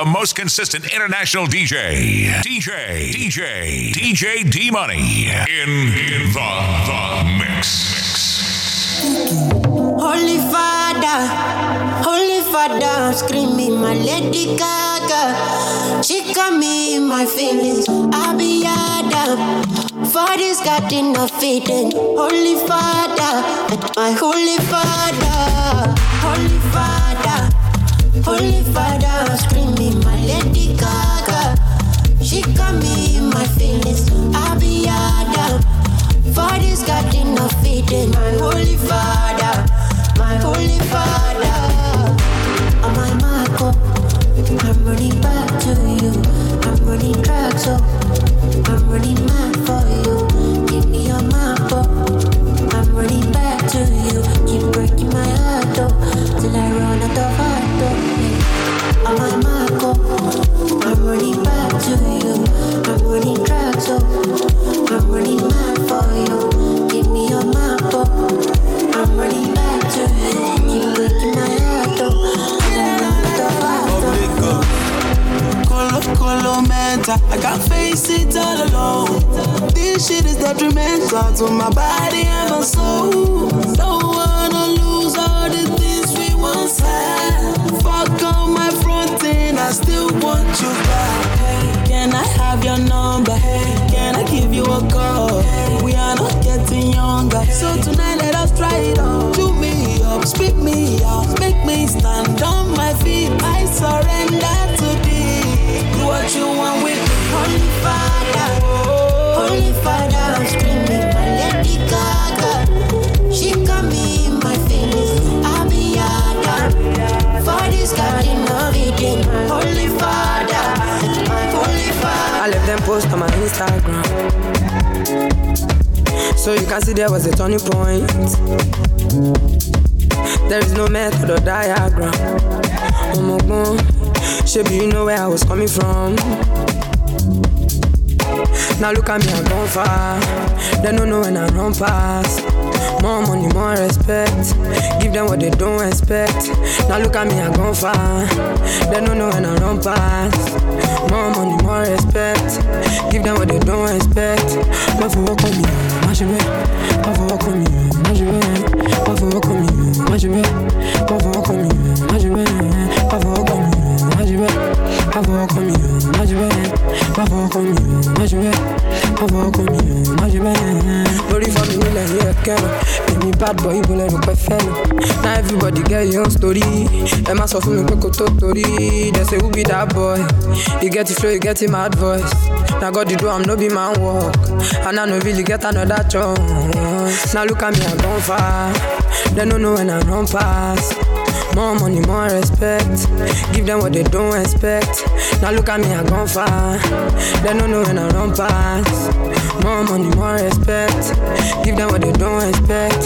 the most consistent international DJ. DJ, DJ, DJ D Money in, in the, the mix. Holy Father, Holy Father, screaming my Lady Gaga. She got me in my feelings. I be Adam. Father's got enough feeding. Holy Father, my Holy Father, Holy Father, Holy Father screaming, my Lady Gaga. She got me in my feelings, I be out. Father's got enough feeding, my Holy Father, my Holy Father. On my mark I'm running back to you. I'm running back up, I'm running mad for you. Give me your map up, I'm running back to you. Keep breaking my heart though, till I run out of heart though my body and my soul. Don't wanna lose all the things we once had. I still want you back. Hey, can I have your number? Hey, can I give you a call? We are not getting younger, so tonight let us try it on. Do me up, spit me out, make me stand on my feet. I surrender to thee. Do what you want with me. Holy Father, Holy Father, Holy Father, my Holy Father. I left them post on my Instagram. So you can see there was a turning point. There is no method or diagram. Oh my God, Shaby, you know where I was coming from. Now look at me, I've gone far. They don't know when I run past. More money, more respect. Give them what they don't expect. Now look at me, I gone far. They don't know when I run past. More money, more respect. Give them what they don't expect. But for walk on me, mash away. But for walk on me, mash away. But for walk on me, mash for walk on me, mash for walk on me ṣe bẹ́ẹ̀. Má fọwọ́ kàn mí, má ṣe bẹ́ẹ̀. Má fọwọ́ kàn mí, má ṣe bẹ́ẹ̀. Lórí fọ́ mi nílẹ̀ yìí. Èmi bad boy ibo lẹ́nu pẹ́ fẹ́. Now everybody get your own story. Ẹ má sọ fún mi pé kò tó torí. They say who be that boy? You get the flow, you get the mad voice. Now God the do am no be man work. And I no really get another chance. Now look at me, I gone far. They don't know when I run past. More money, more respect. Give them what they don't expect. Now look at me, I gone far. They don't know when I run past. More money, more respect. Give them what they don't expect.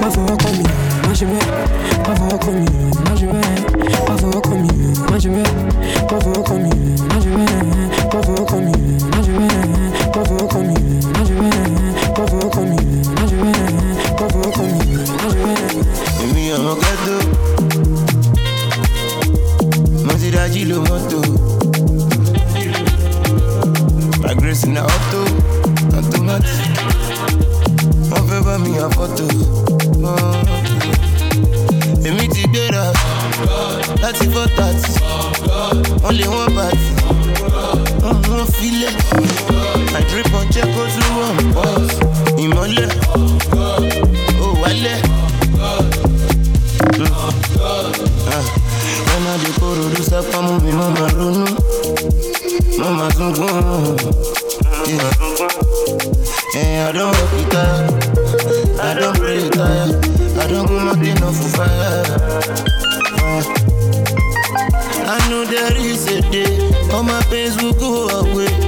My for walk on me, my shit My for walk on me, my shit My for walk on me, my shit My for walk on me, my shit My for walk me, my shit My for walk me, my shit My for walk me, my shit My for walk me, my shit èmi ọmọ ghetto mo ìdajì ló mọ́tò. By grace na auto, automatic. Wọ́n fẹ́ bá mi àfọ́tò. Oh. Èmi ti gbéra láti fọ́ tàtì. Wọ́n lè wọ́n bàtì. Wọ́n mú filẹ̀. Àdìrí kan jẹ́ kó tún wọ̀n pọ̀. Ìmọ́lẹ̀. Mama sunkún. Yeah. Yeah, I don't I don't I don't go. I know there is a day, all my pains will go away.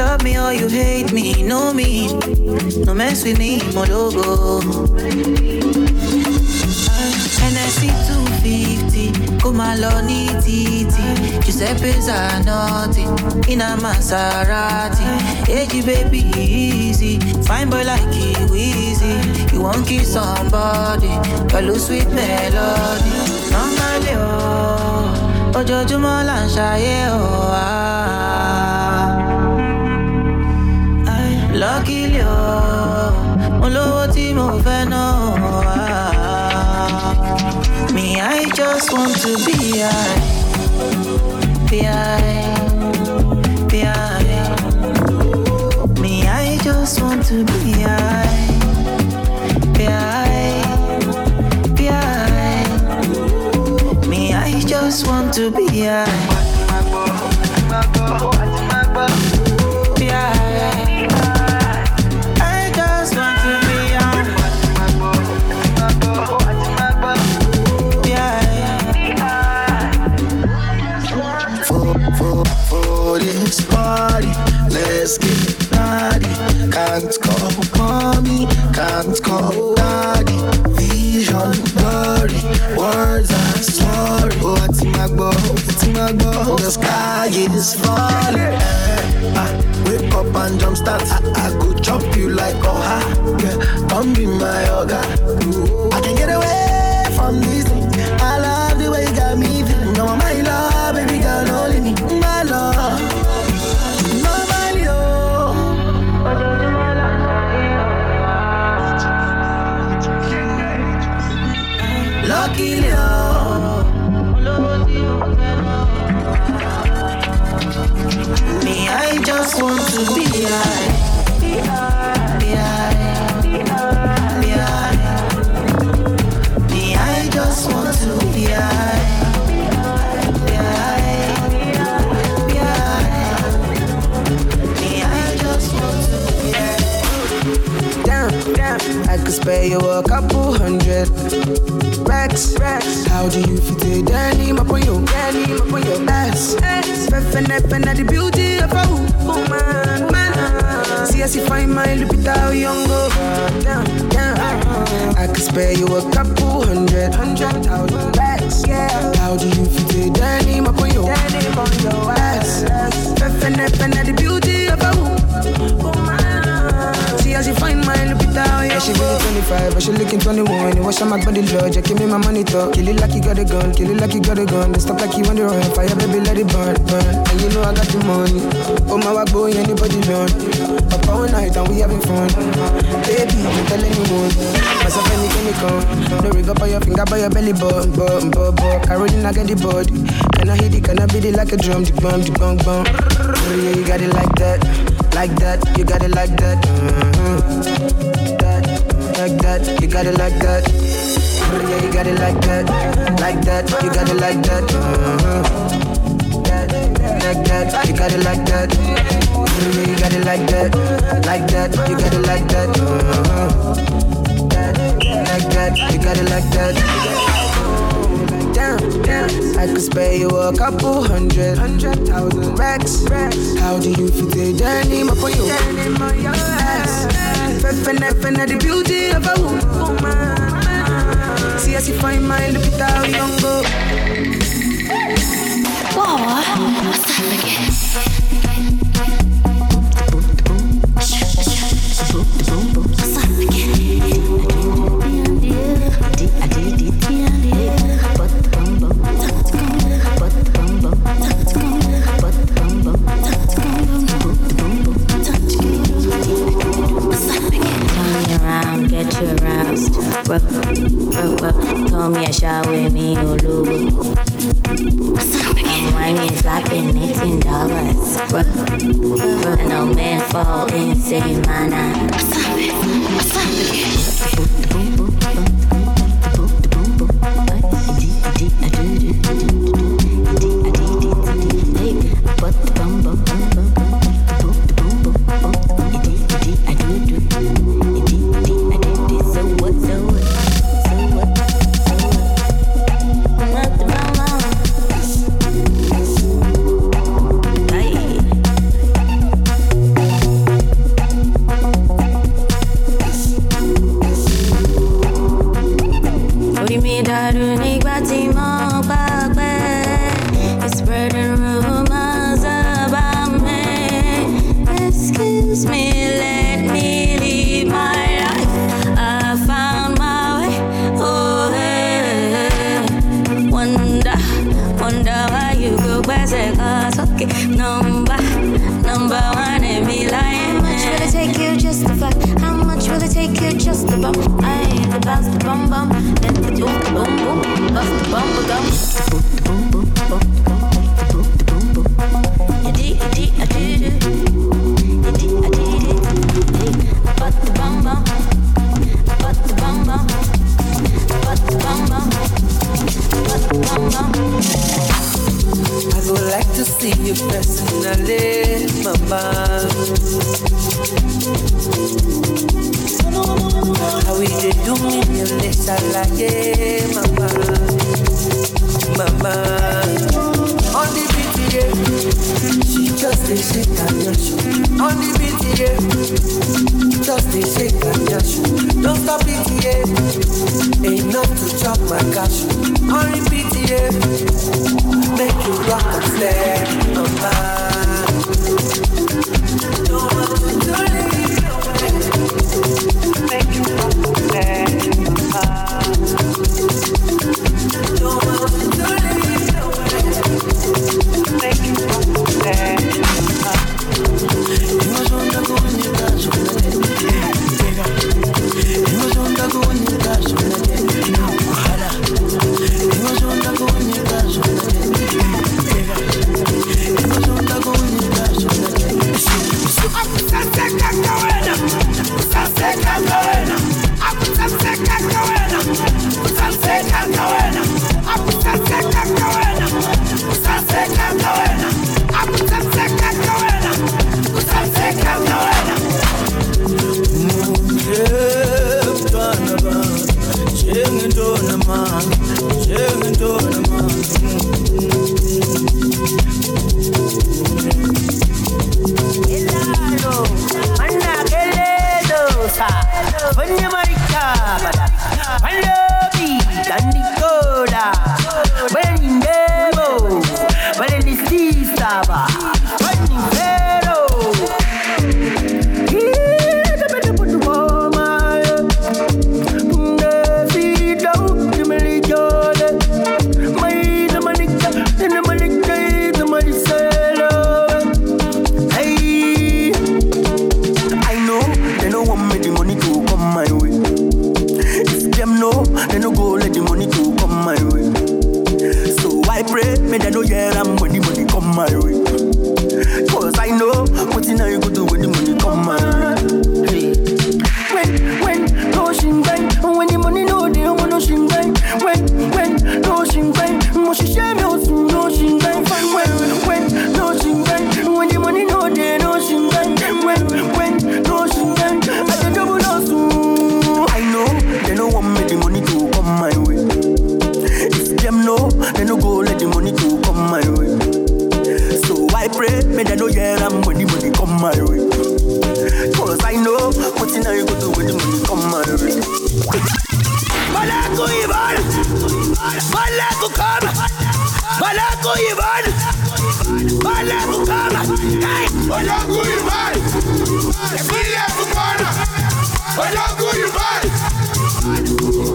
Love me or you hate me, know me. No mess with me, Mologo. NSC 250, come along, titi. Giuseppe Zanotti, in a Maserati. Hey, baby, easy. Fine boy like you, easy. You won't kiss somebody, follow sweet melody. Normally, oh, ojoojúmọ́ là ń ṣayé, oh, ah. Luckily, oh, mo lówó tí mo fẹ́ náà. Me, I just want to be high, be high, be high. Me, I just want to be high, be high, be high. Me, I just want to be high. My? The sky is falling. Eh, ah, wake up and jump start. I, I go chop you like a ha. Yeah, come be my yoga. I can get away from this thing. I love I spare you a couple hundred racks. racks. How do you fit it? Danny, my boy, your Danny, my boy, your ass. Feffin' up and the beauty of a woman, man. See as you find my Lupita Nyong'o. Damn, damn. I could spare you a couple hundred, hundred thousand racks. Yeah. How do you fit it? Danny, my boy, your Danny, my boy, your ass. Feffin' up and the beauty Find my Lupita Nyong'o. Yeah, she really 25, but she looking 21. You wash my body, Lord. You give me my money, talk. Kill it like you got a gun, kill it like you got a gun. Don't stop like you on the run. Fire, baby, let it burn, burn. And you know I got the money. Oh, my walk boy, anybody done. Up all night and we having fun. Baby, I'm telling you one. Myself any chemical. No rig up on your finger by your belly button, button, button, button. Carolina get the body. Can I hit it? Can I beat it like a drum? The bum, the bum, bum. Yeah, you got it like that, like that. You got it like that. Mhm. That, like that. You got it like that. Yeah, you got it like that, like that. You got it like that. Mhm. That, like that. You got it like that. Yeah, you got it like that, like that. You got it like that. Mhm. That, like that. You got it like that. I could spare you a couple hundred, hundred thousand racks. How do you fit it? Danny, my boy, feffen, the beauty of a woman. See as you find my Lupita Nyong'o. Turn work, work. Told me Olu. I'm whining, slapping eighteen dollars. No man fall in city mana. So what? So what?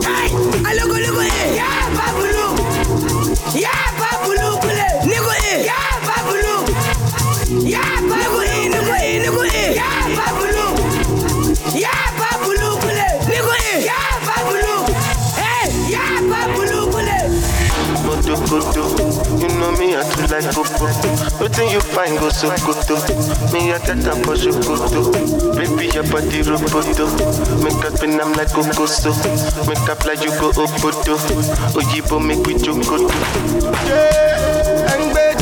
Hey! like cocoa. Within you find go so good me, I get up for you good. Baby, your body robot. Make up when I'm like cocoa so. Make up like you go up to. Ojibo make we joke to. Yeah, and bed,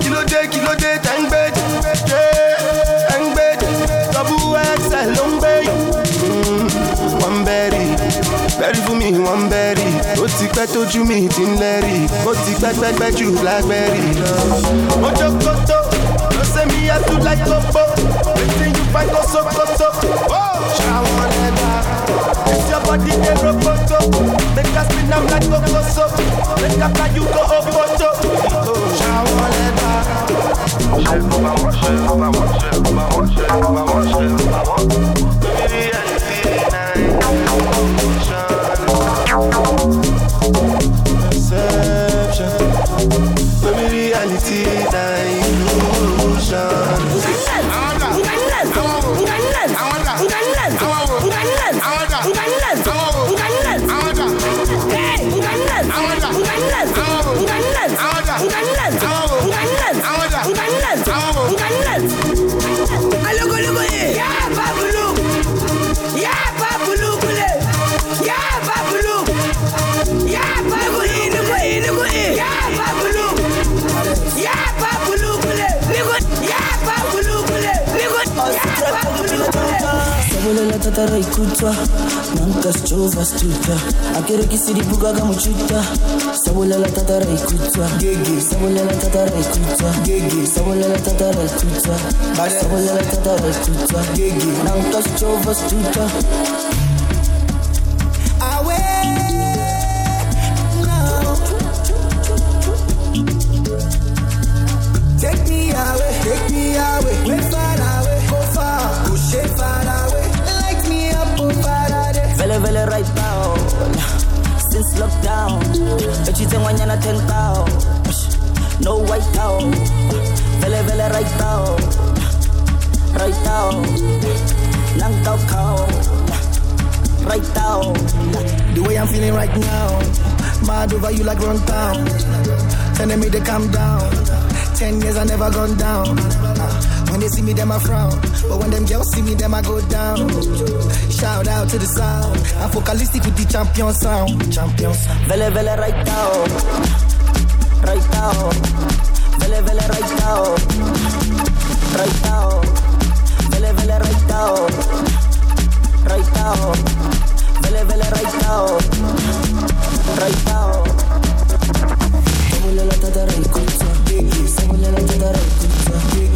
kilo day, kilo day, thank fún mi wọ́n ń bẹ́rì ó ti pẹ́ tójú mi ti ń lẹ́rì ó ti pẹ́ pẹ́pẹ́ jù lágbẹ́rì lọ. mojó kótó ló ṣe mí yàtú láì kókó wetin you find go so kótó. ṣàwọn ẹ̀dá is your body dey roboto make us clean am like kokoso make after you go opoto. ṣàwọn ẹ̀dá. ṣé bá wọ́n ṣe bá wọ́n ṣe bá wọ́n ṣe bá wọ́n ṣe bá wọ́n. Sabolela tatara ikutwa Nanka chova stuta Akere kisiri buga gamuchuta Sabolela tatara ikutwa. Gege. Sabolela tatara ikutwa. Gege. Sabolela tatara ikutwa. Sabolela tatara ikutwa. Gege. Nanka chova stuta Lockdown. Echitengwanyana 10,000 No white out Vele vele right now Right now Nang tao kao Right now The way I'm feeling right now, mad over you like run town. Telling me to calm down. Ten years I never gone down. When they see me, them I frown. But when them girls see me, them I go down. Shout out to the sound. I'm focalistic with the champion sound. Champion sound. Vele vele right now Right now Vele vele right now Right now Vele vele right now Right now Vele vele right now Right now Sabolela tatara ikutwa Sabolela tatara ikutwa Sabolela tatara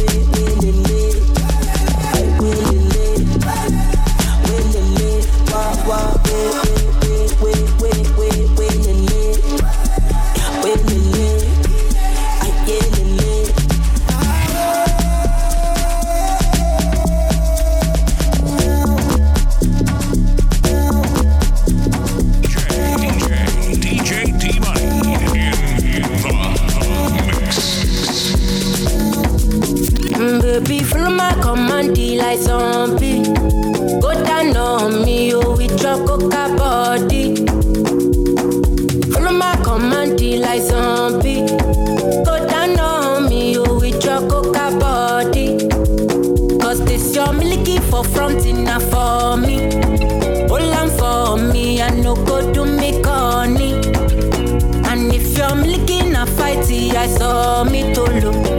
Baby, follow my command, like zombie. Go down on me, oh, with your coca body. Follow my command, like zombie. Go down on me, oh, with your coca body. Cause this your milky for front enough for me. Hold on for me, I no go do me corny. And if you're milking a fighty, I saw me to look.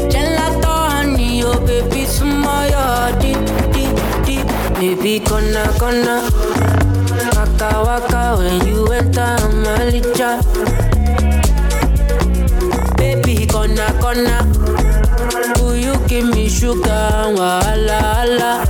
Baby, gonna, gonna. Waka, waka, when you enter Malija. Baby, gonna, gonna. Will you give me sugar, wala, wala.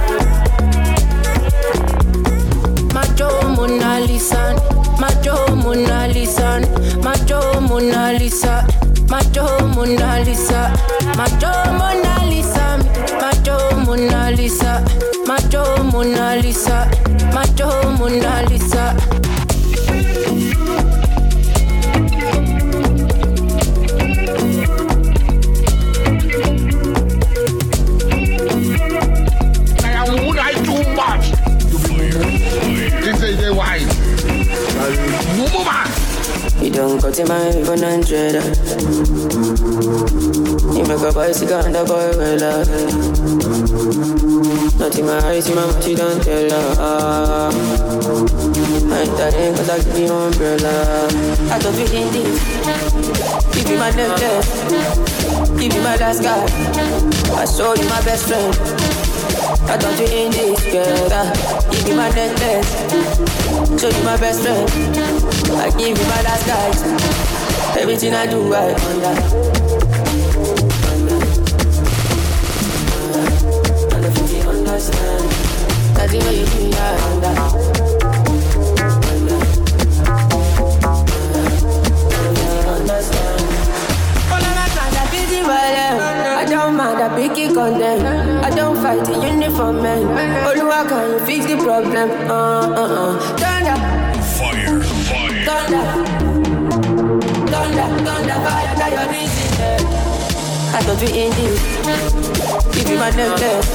Macho Mona Lisa, Macho Mona Lisa, Macho Mona Lisa, Macho Mona Lisa, Macho Mona Lisa, Macho Mona Lisa, Macho Mona Lisa, Macho Mona Lisa. The wine. Woman. You don't cut in my even hundred. You make a bicycle and a boy well love. Not in my eyes, in my mouth, you don't tell her. I ain't dying cause I give you umbrella. I don't feel in this. Give you my necklace. Give you my last guy. I show you my best friend. I don't feel in this, yeah. Give you my necklace. Show you my best friend. I give you my last guys. Everything I do, I wonder. love them. Uh, uh, uh. Thunder. Fire, fire. Thunder. Thunder, thunder, fire, that you're reason. I thought we ended. Give you my necklace.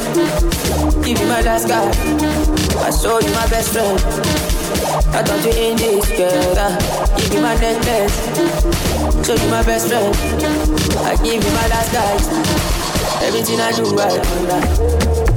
Give you my last guy. I show you my best friend. I thought we ended, girl. Give you my necklace. Show you my best friend. I give you my last guy. Everything I do, I do that.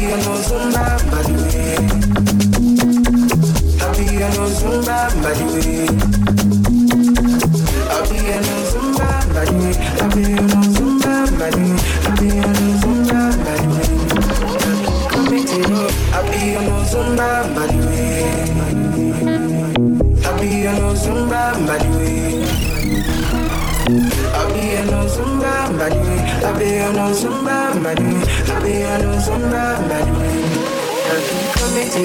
Happy I know Zumba by the way. Happy I know Zumba by the way. Happy I know Zumba by the way. Happy I know Zumba by the way. somebody. I be I know somebody. I be I know somebody. I keep coming to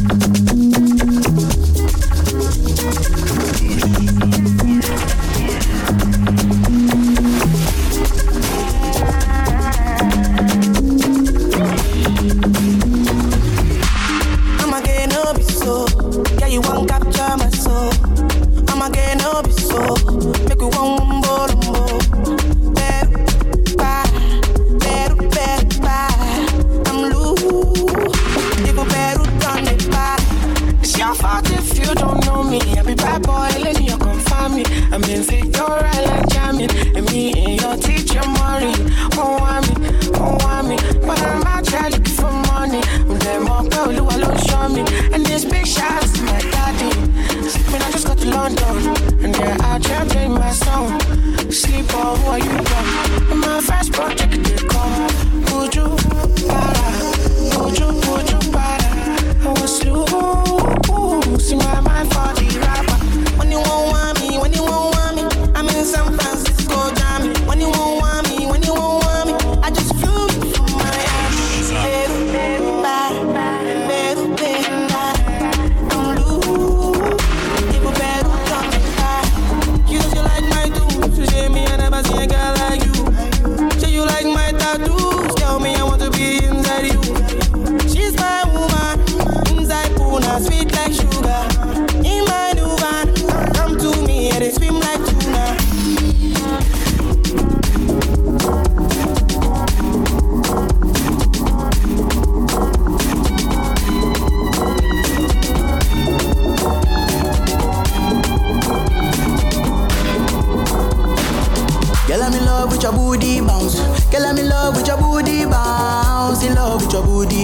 you.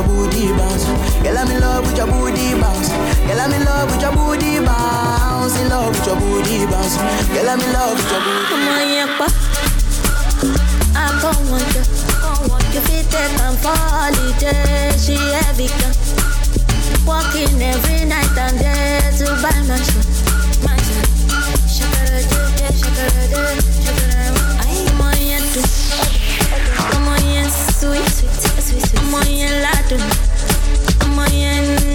your booty bounce. Girl, I'm in love with your booty bounce. Girl, I'm in love with your booty bounce. In love with your booty bounce. Girl, I'm in love with your booty. Come on, yeah, I don't want you. You fit that I'm holiday. She heavy girl. Walking every night and day to buy my shoe. My shoe. Shakara, shakara, shakara, shakara. I'm on you, too. Come on, yeah, sweet, sweet sweet. Come on,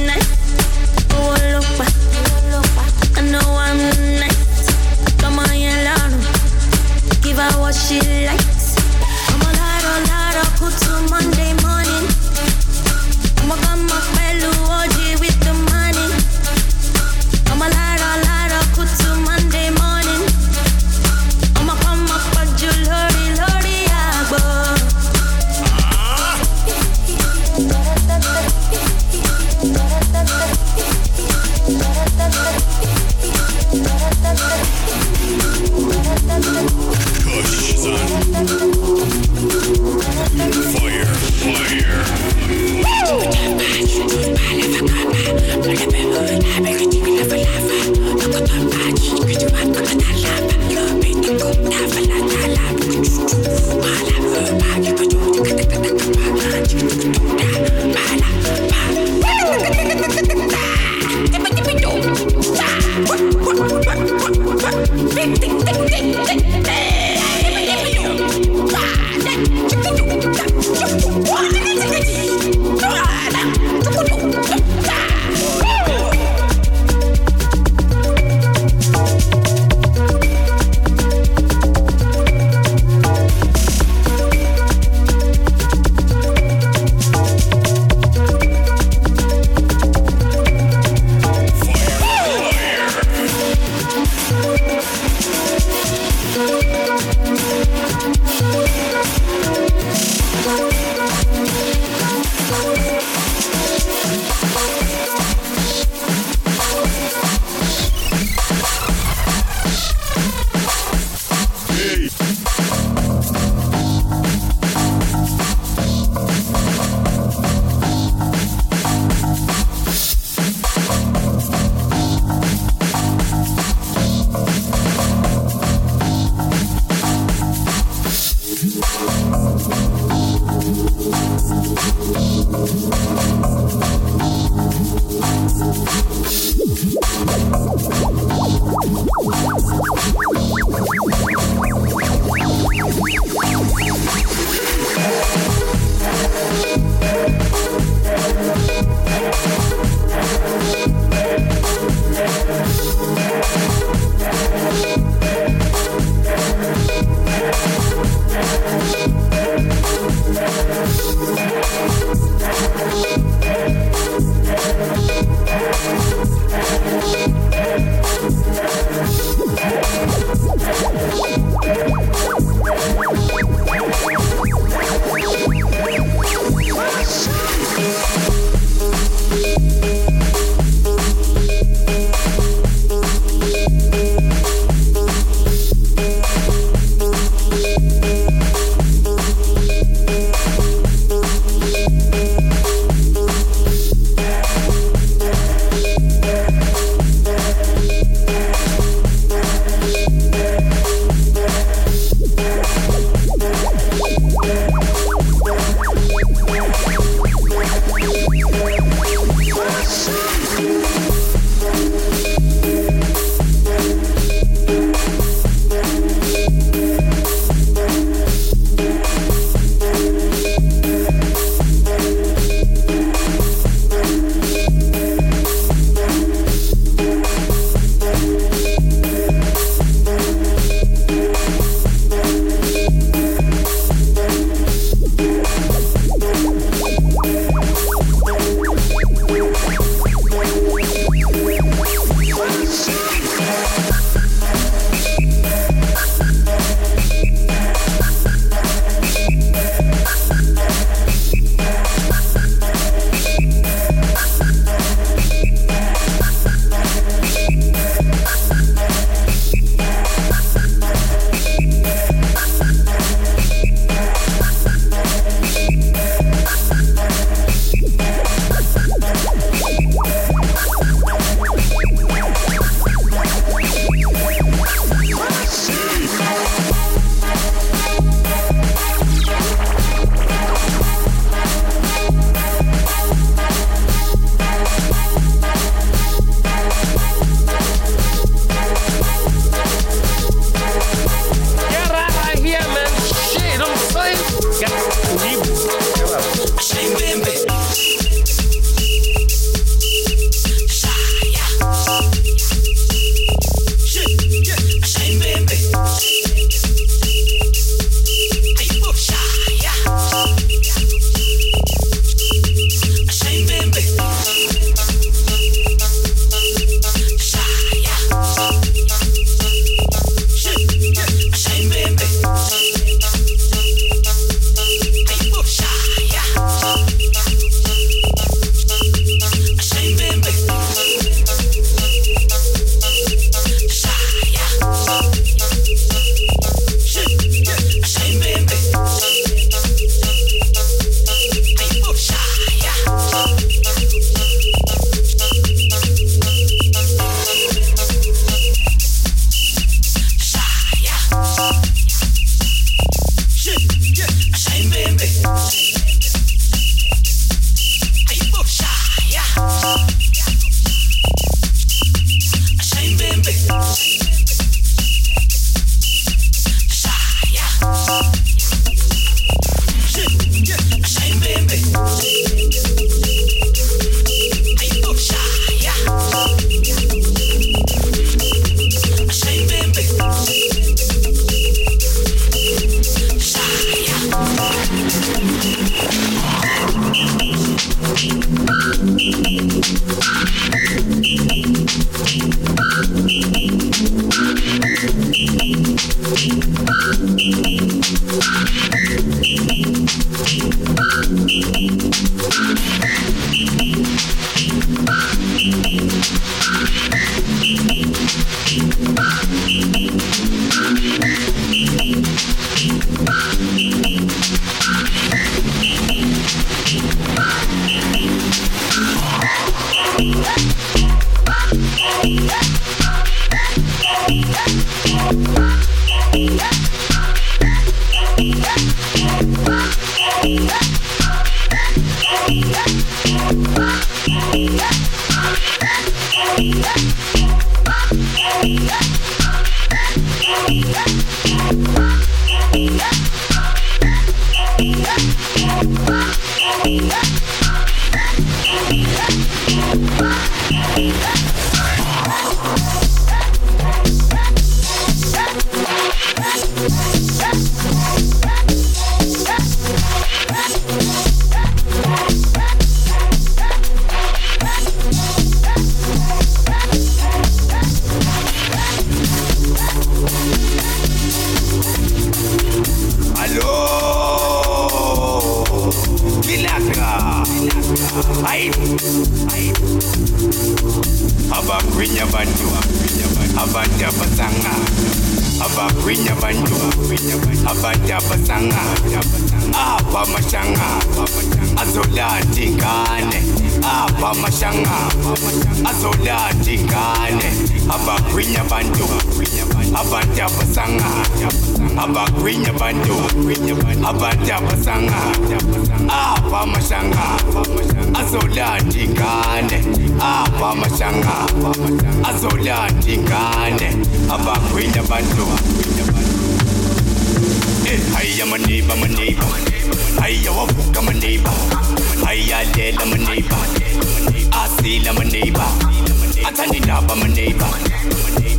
love, I'm my neighbor.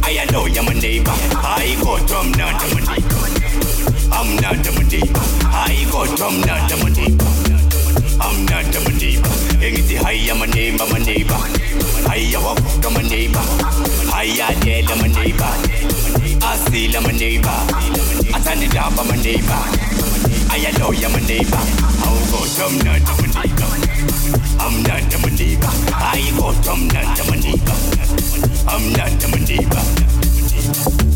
I know you're my neighbor. I go from none to my neighbor. I'm not a neighbor. I go from none to my neighbor. I'm not a neighbor. Anything high, I'm a neighbor, my neighbor. I walk from my neighbor. I am dead, I'm neighbor. I see, my neighbor. I stand it up, I'm neighbor. I know you're my neighbor. How good I'm not your neighbor. I'm not your neighbor. I go, I'm not your neighbor. I'm not your neighbor.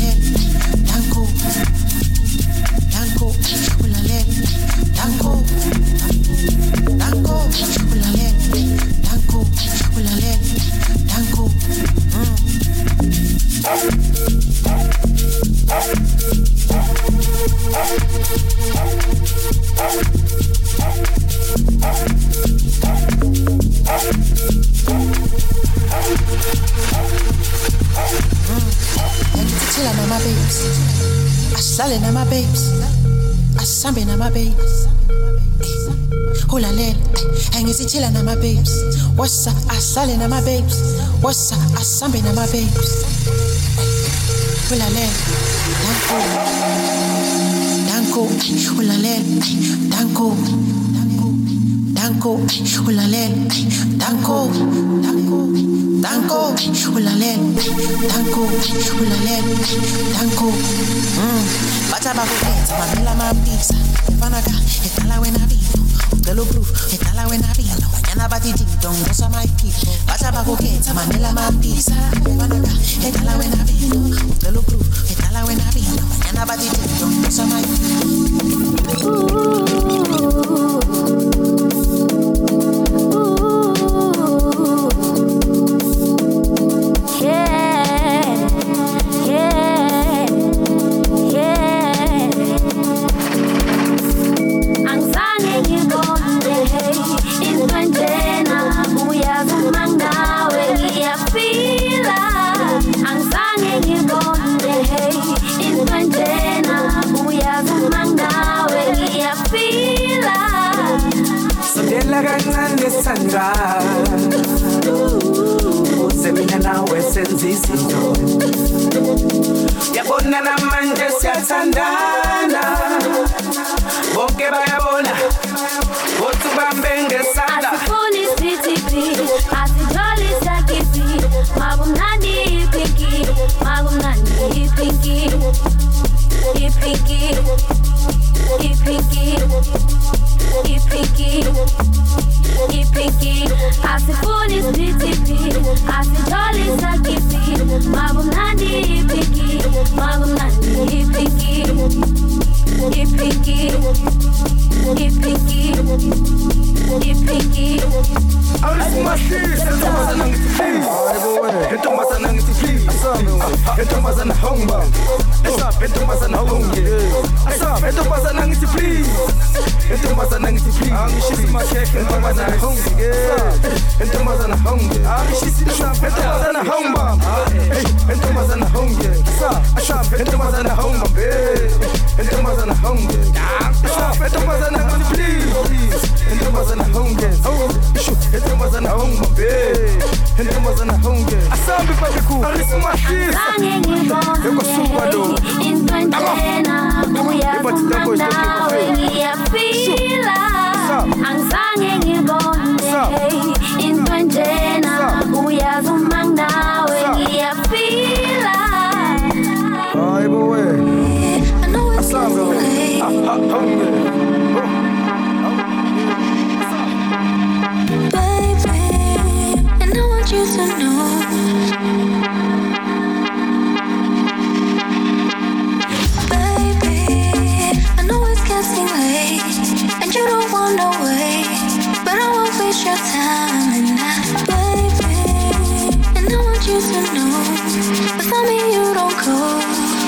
babes. Wasa asale nama babes wasa asambe nama babes. Ulalela danko. Danko. Ulalela danko. Danko. Ulalela danko. Danko. Danko. Ulalela danko. Ulalela danko. Mm. Bacha bakukhetha mamela mapisa fanaka etala wena vino ucela uproof etala wena vino banyana bathi dingdong ndosa mayikipo bacha bakukhetha mamela mapisa fanaka etala wena vino ucela uproof etala wena vino banyana bathi dingdong ndosa Angizange sandra uze mina nawe senze izinto. Yabona namanje siyathandana Ipiki Intombazana ngithi please Intombazana ngithi please Intombazana hongba Intombazana hongye Intombazana ngithi please Intombazana ngithi please Angishisi makhekhe Intombazana hongye Intombazana hongye Angishisi Intombazana hongba Intombazana hongye Intombazana hongba Intombazana hongye Intombazana ngithi please Intombazana hongye Intombazana hongba Intombazana hongye Asambe papiku Arisimashisa Angizange ngibone intwenjena uyazuma ngawe ngiyafila Angizange ngibone intwenjena uyazuma ngawe baby, I know it's getting late and you don't wander way But I won't waste your time Baby And I want you to know, without me you don't go,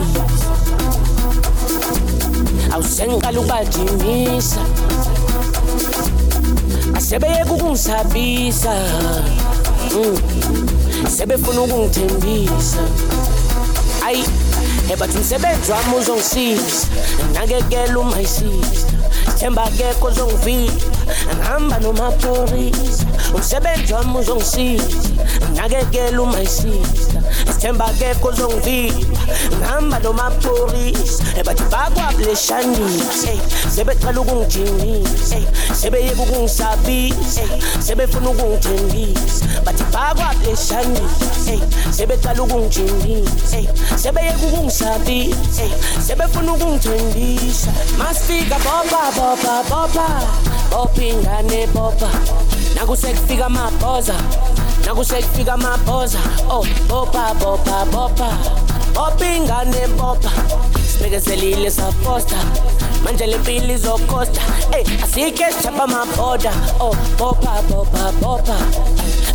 bleshandisi awusengiqala ukubajimisa asebeyeka ukungisabisa mm. sebefuna ukungithembisa ayi ebathi umsebenzi wami uzongisiza nakekela uma isiza themba akekho ozongivimba ngihamba nomaphorisa umsebenzi wami uzongisiza nakekela uma isiza sithemba akekho ozongivimba ngihamba nomaphorisa ebathi bakwabuleshanisa sebeqala ukungijimisa sebeyeka ukungisabisa sebefuna ukungithembisa. Station hey sebeqala ukungijimisa sebeyeka ukungisabi hey sebefuna ukungithembisa. Masifika boba boba boba bopha ingane boba nakusekufika amabhoza nakusekufika amabhoza. Oh boba boba boba bopha ingane boba sibekezelile safosta manje le mpilo izokosta ey asike sichapha amabhoda oh boba boba boba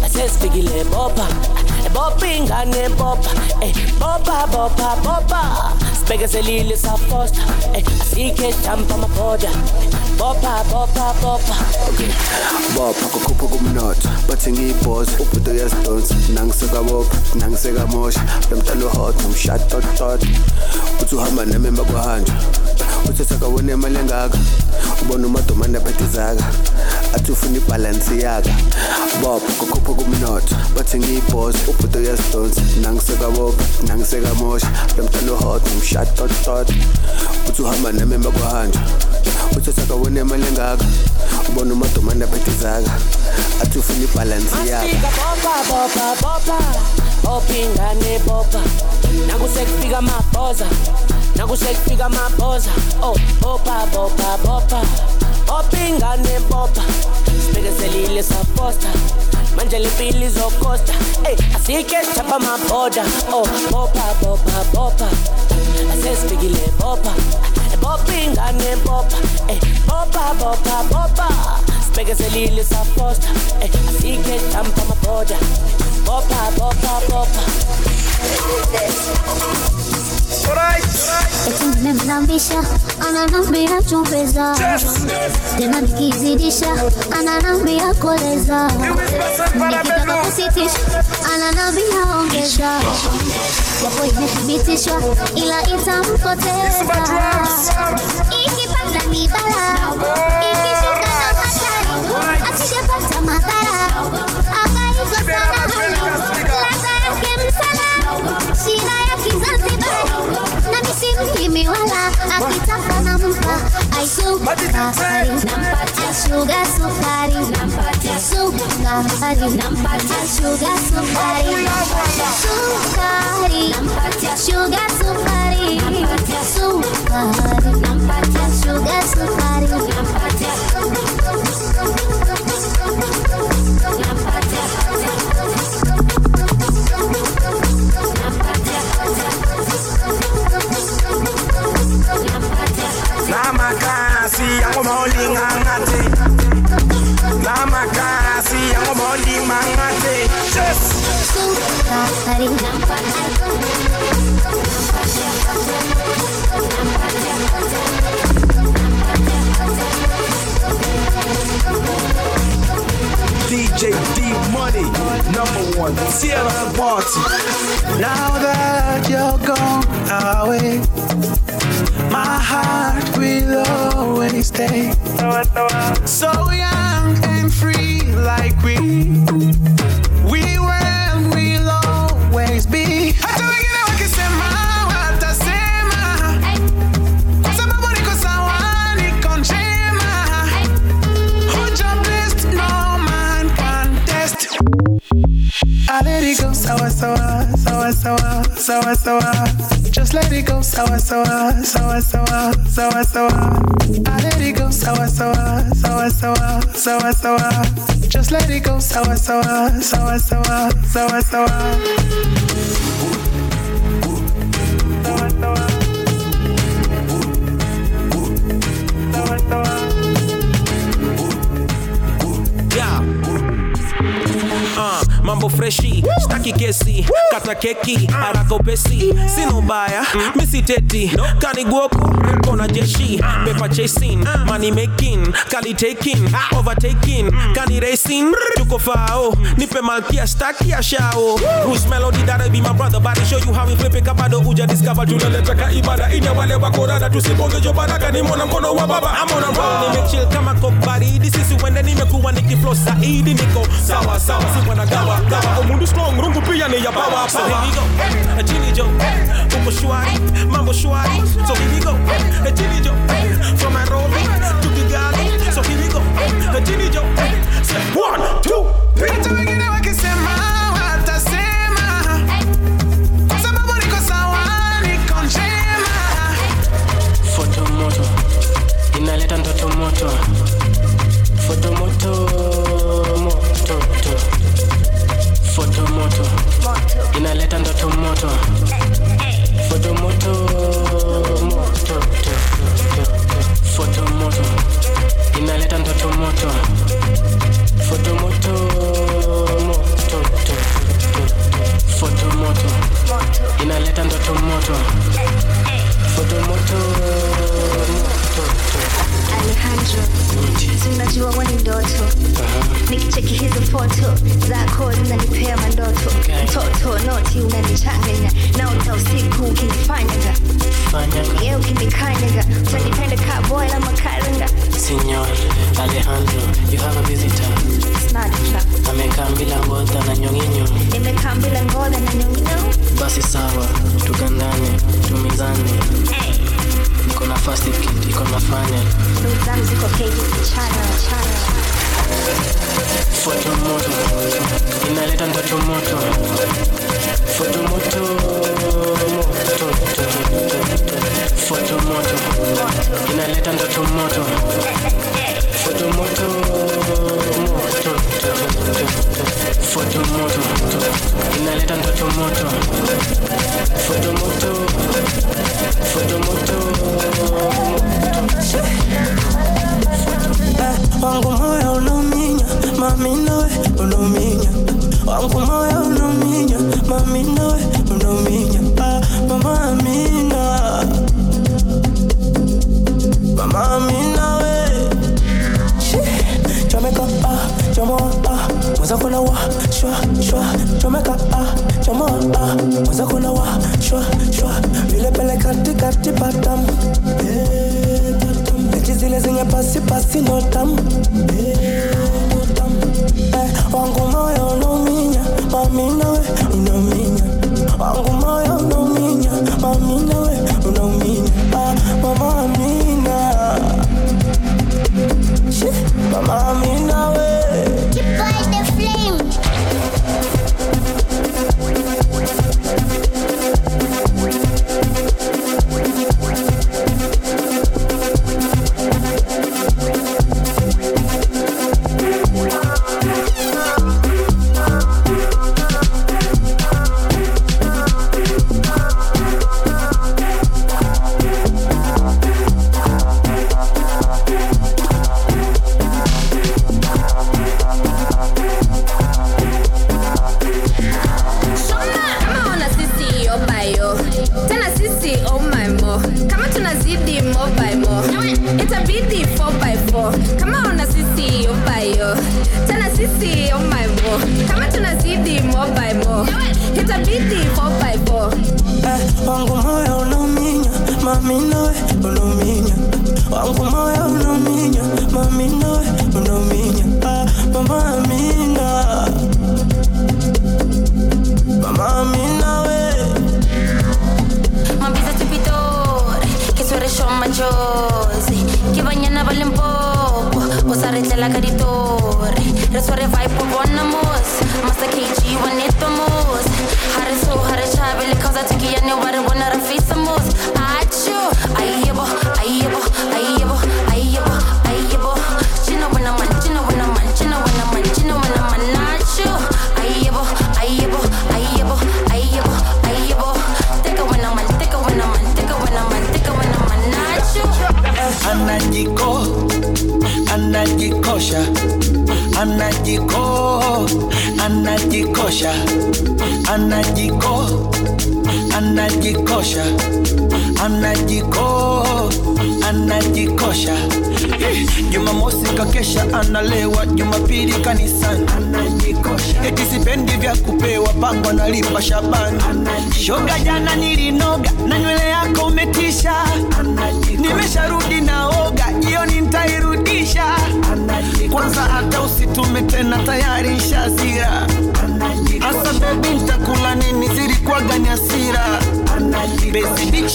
asesifikile boba bopha ingane boba ey boba boba eh, boba sibekezelile safosta eh, ey asike sichapha amabhoda boba boba boba bopha kukhupha kumnotho bathi ngiyibhoza. Ubhudo uyazidonsa nangisekabopha nangisekamosha lomntana uhot nomshatotot uthi uhamba nami emva uthe sakawona imali engaka ubona umadomane abethezaka athi ufuna ibhalansi yaka bopha kokhupha kumnotho bathi ngiyibhosi ubhuto uyazidonsa nangisekabopha nangisekamosha. Lo mntana uhot umshatotot uthi uhamba nami emakwahanja uthe sakawona imali engaka ubona umadomane abethezaka athi ufuna ibhalansi yaka bopha bopha bopha ingane bopha nakusekufika amabhoza. Nakusekufika amabhoza oh boba boba boba bopha ingane boba sibekezelile safosta manje le mpilo izokosta ey asike sichapha amabhoda oh bopa boba boba boba asesifikile boba bopha ingane boba ey boba boba boba sibekezelile safosta ey asike sichapha amabhoda boba boba boba Eti nimemlambisha ananambia chumbeza tena nikizidisha ananambia koleza nikitaka kusitisha ananambia ongeza japo imethibitishwa ila itampoteza ikipanda ni bala ikishuka na hatari asijapata madhara misimkimi wala akitaka na mpa aisukari nampatia shuga sukari nampatia sukari nampatia shuga sukari sukari nampatia shuga sukari nampatia sukari nampatia shuga sukari nampatia namakasi yangomolingangathe namakasi yangomolimangate yes! Sukari DJ D Money, number one, the party. Now that you're gone away, my heart will always stay. So young sawa sawa. Just let it go, sawa sawa, sawa sawa, sawa sawa. I let it go, sawa sawa, sawa sawa, sawa sawa. Just let it go, sawa sawa, sawa sawa, sawa sawa. Freshi staki kesi kata keki haraka upesi sina ubaya misi teti kaniguoku kona jeshi paper chasing money making kali taking overtaking kani racing tuko fao nipe malkia staki ya shao. Bruce Melodie that be my brother body show you how we flip it kabado uja discover tunaleta ka ibada ina wale wako rada tusibonge jo baraka ni mwana mkono wa baba I'm on a roll. Nimechill kama coke baridi sisi wende nimekuwa nikiflow zaidi niko sawa sawa si wanagawa gawa. Omundu strong rungu Snoopy and your power. So here we go. A chili joe. Upo shuari. Mambo shuari. So here we go. A chili joe. From my roll to the galley. So here we go. A chili joe. Say one, two, three. Atamegine wakisema watasema. Sababu niko sawa niko njema. Foto moto. Inaleta ndoto moto. Foto moto. moto, inaleta ndoto moto, fotomoto moto, fotomoto inaleta ndoto moto, fotomoto every.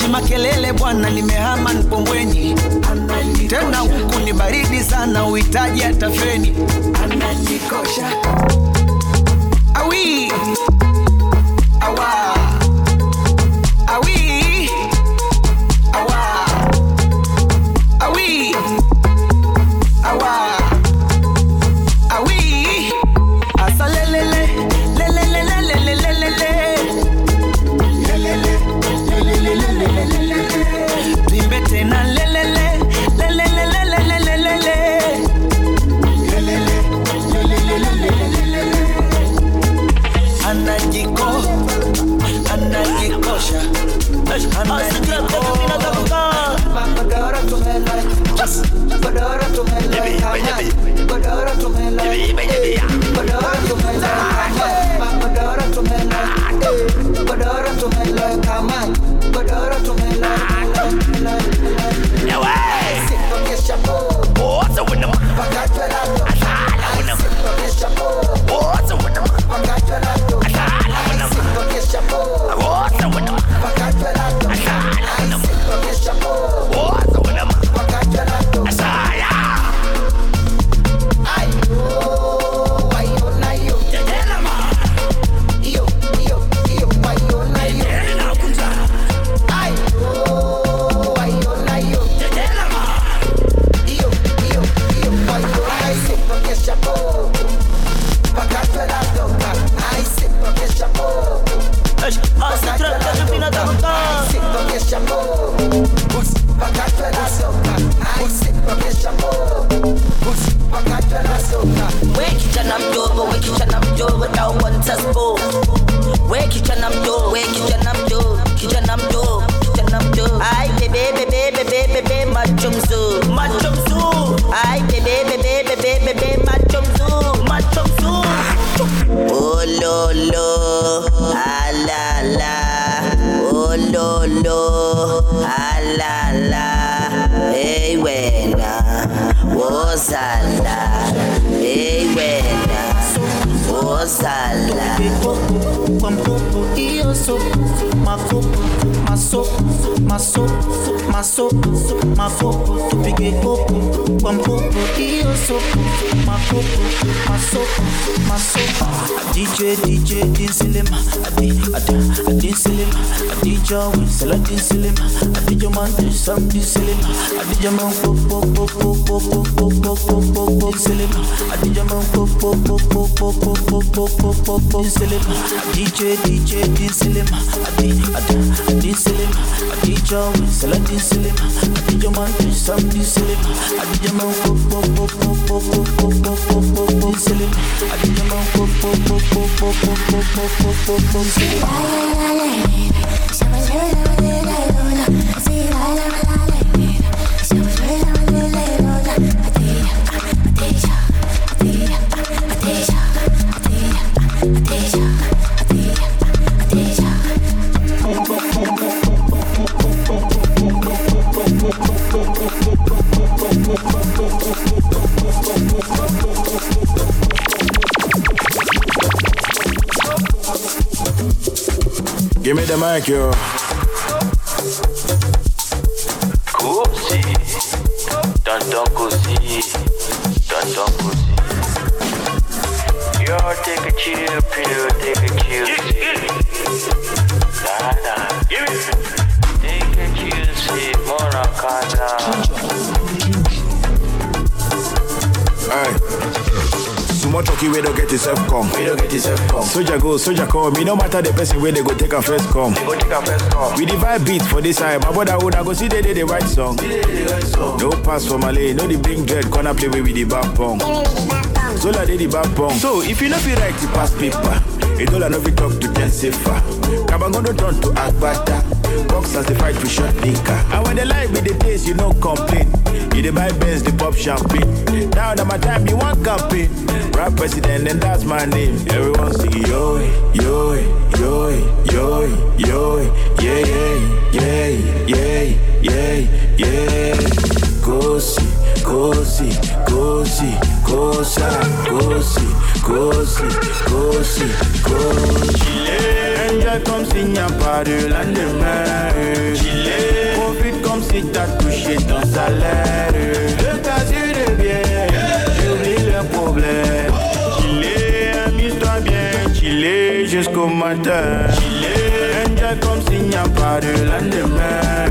si makelele bwana, nimehama Mpombweni tena, huku ni baridi sana, uhitaji hata feni. Ananikosha awi. Awa. pussy pakata na soka we kijana mdogo we kijana mdogo nauwanta spo we am mdogo we kijana mdogo kijana mdogo kijana mdogo ai bebe bebe bebe bebe macho mzuri macho mzuri ai bebe bebe bebe bebe sopo makopo masopo masopo masopo makopo tupige kopo kwa mkopo hiyo sopo makopo masopo masopo DJ DJ dinsilema adi ada adinsilema adija winsela dinsilema adija mante sam dinsilema adija man popo popo popo popo popo dinsilema adija man popo popo popo popo popo dinsilema DJ DJ dinsilema adi ada adinsilema adija winsela dinsilema adija mante sam dinsilema adija man popo popo popo popo popo dinsilema adija man popo popo popo popo popo dinsilema Give me the mic, yo. Così, tanto così, tanto così. Yo, take a chill pill, take a chill Nah, nah. Take a chill seat, mona casa. Alright. Small talkie we don't get yourself come. We don't get yourself come. Soldier go, soldier come. Me no matter the person where they go take a first come. They Go take a first call. We divide beats for this side. My brother would I go see they did the right song. No pass for Malay, no the bring dread, corner play with the back pong. So like they the back pong. So if you know feel right to pass paper, it all I know we talk to ten safer. Kabangono turn to Agbata. Boxers they fight for short liquor. And when they lie with the taste, you no complain. You the buy Benz, the pop champagne. Now that my time, you want campaign. Rap president, and that's my name. Everyone sing yo, yo, yo, yo, yo, yeah, yeah, yeah, yeah, yeah, yeah. Cosi, cosi, cosi, cosa, cosi, cosi, cosi, Angel come sing ya pas de lendemain. Profite comme si t'as touché ton salaire. Le casu de bien, j'oublie le problème. Chiller, amuse-toi bien, chiller jusqu'au matin. Angel comme s'il n'y a pas de lendemain.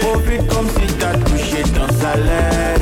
Profite comme si t'as touché ton salaire.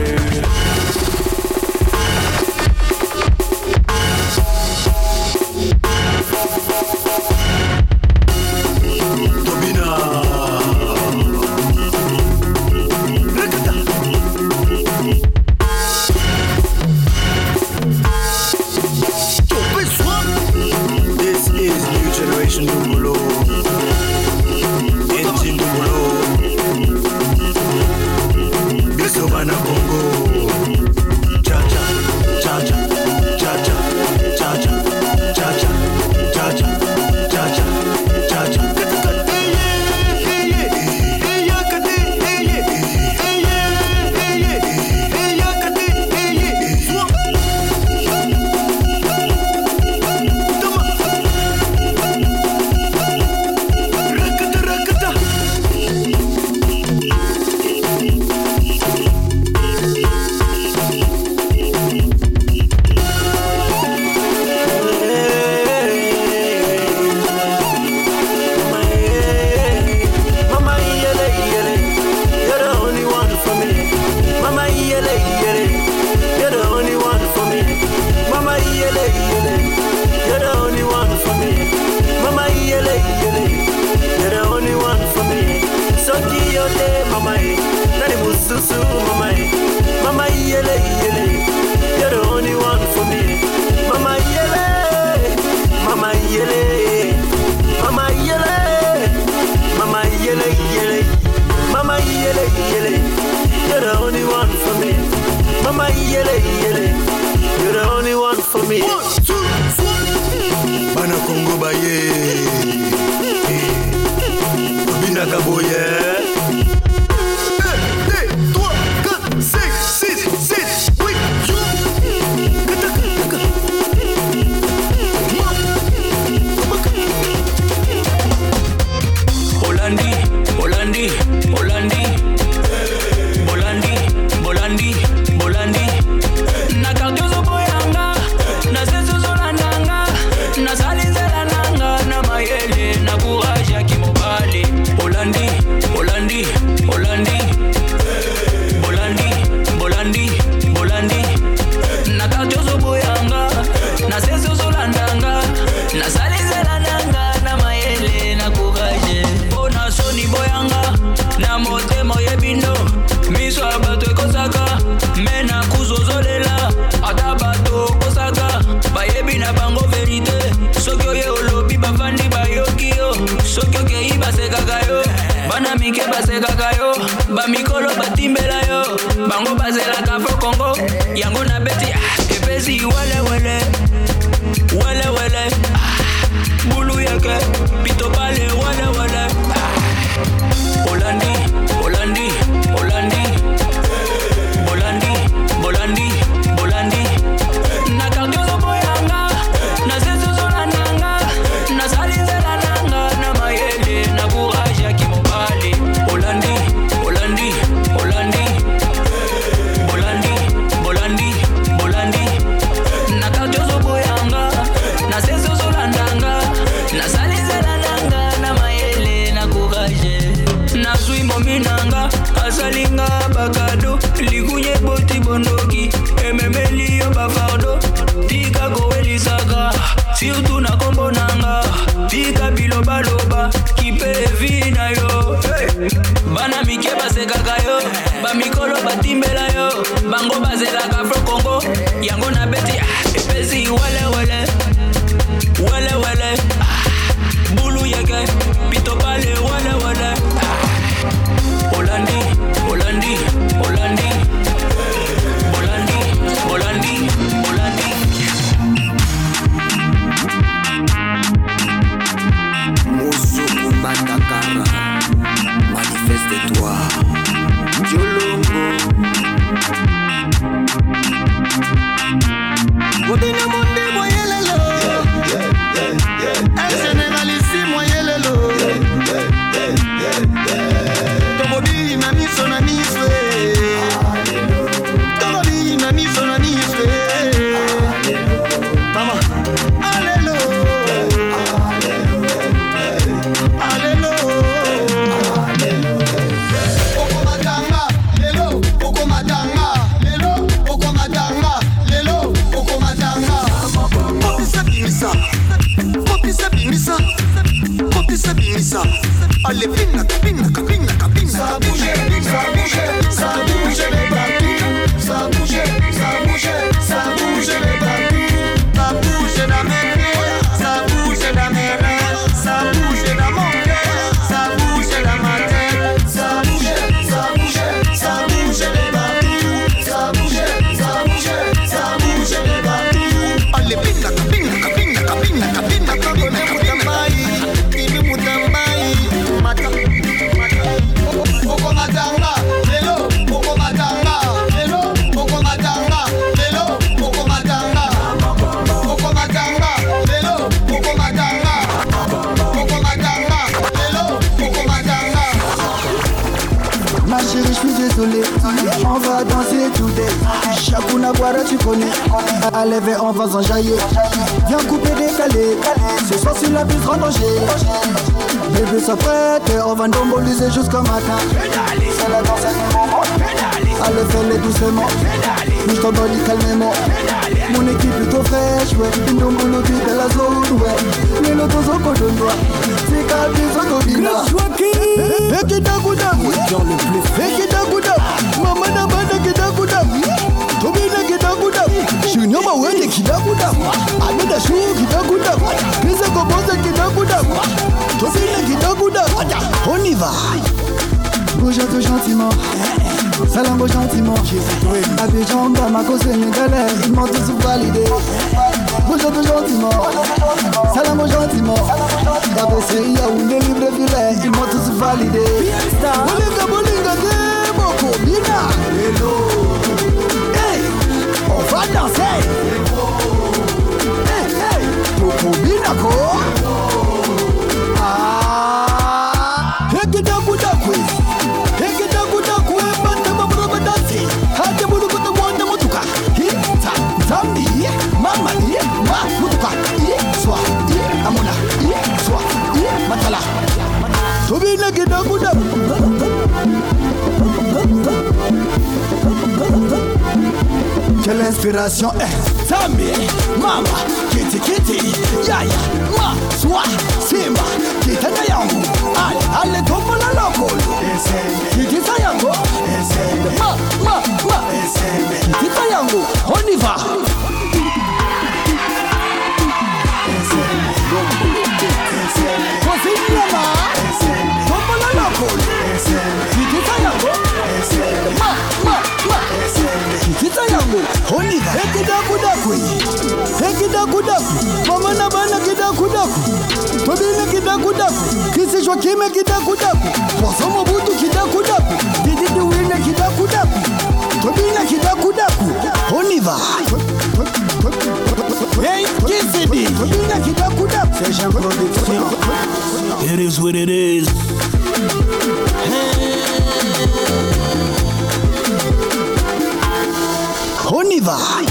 amor. tout valider. Bonjour tout gentiment, salam ils m'ont tous validé. Bolinga, bolinga. Hello. Hey, on va danser. Inspiration, eh, Tambi, Mama, Kitty Kitty, Yaya, Ma, Swa, Simba, Kita na yangu, Ale, Ale tumbo la lokolo, Ma, Ma, Ma, Kiti sa Oniva, Honiva. Kozinyama, tumbo la Ma, Ma, babo honiva ekidakudaku ekidakudaku mamana bana kidakudaku tobine kidakudaku kisishwa kime kidakudaku wasomo butu kidakudaku kidakudaku tobine kidakudaku Hey, tobine kidakudaku Session production. It is what it is. Hey. Levi.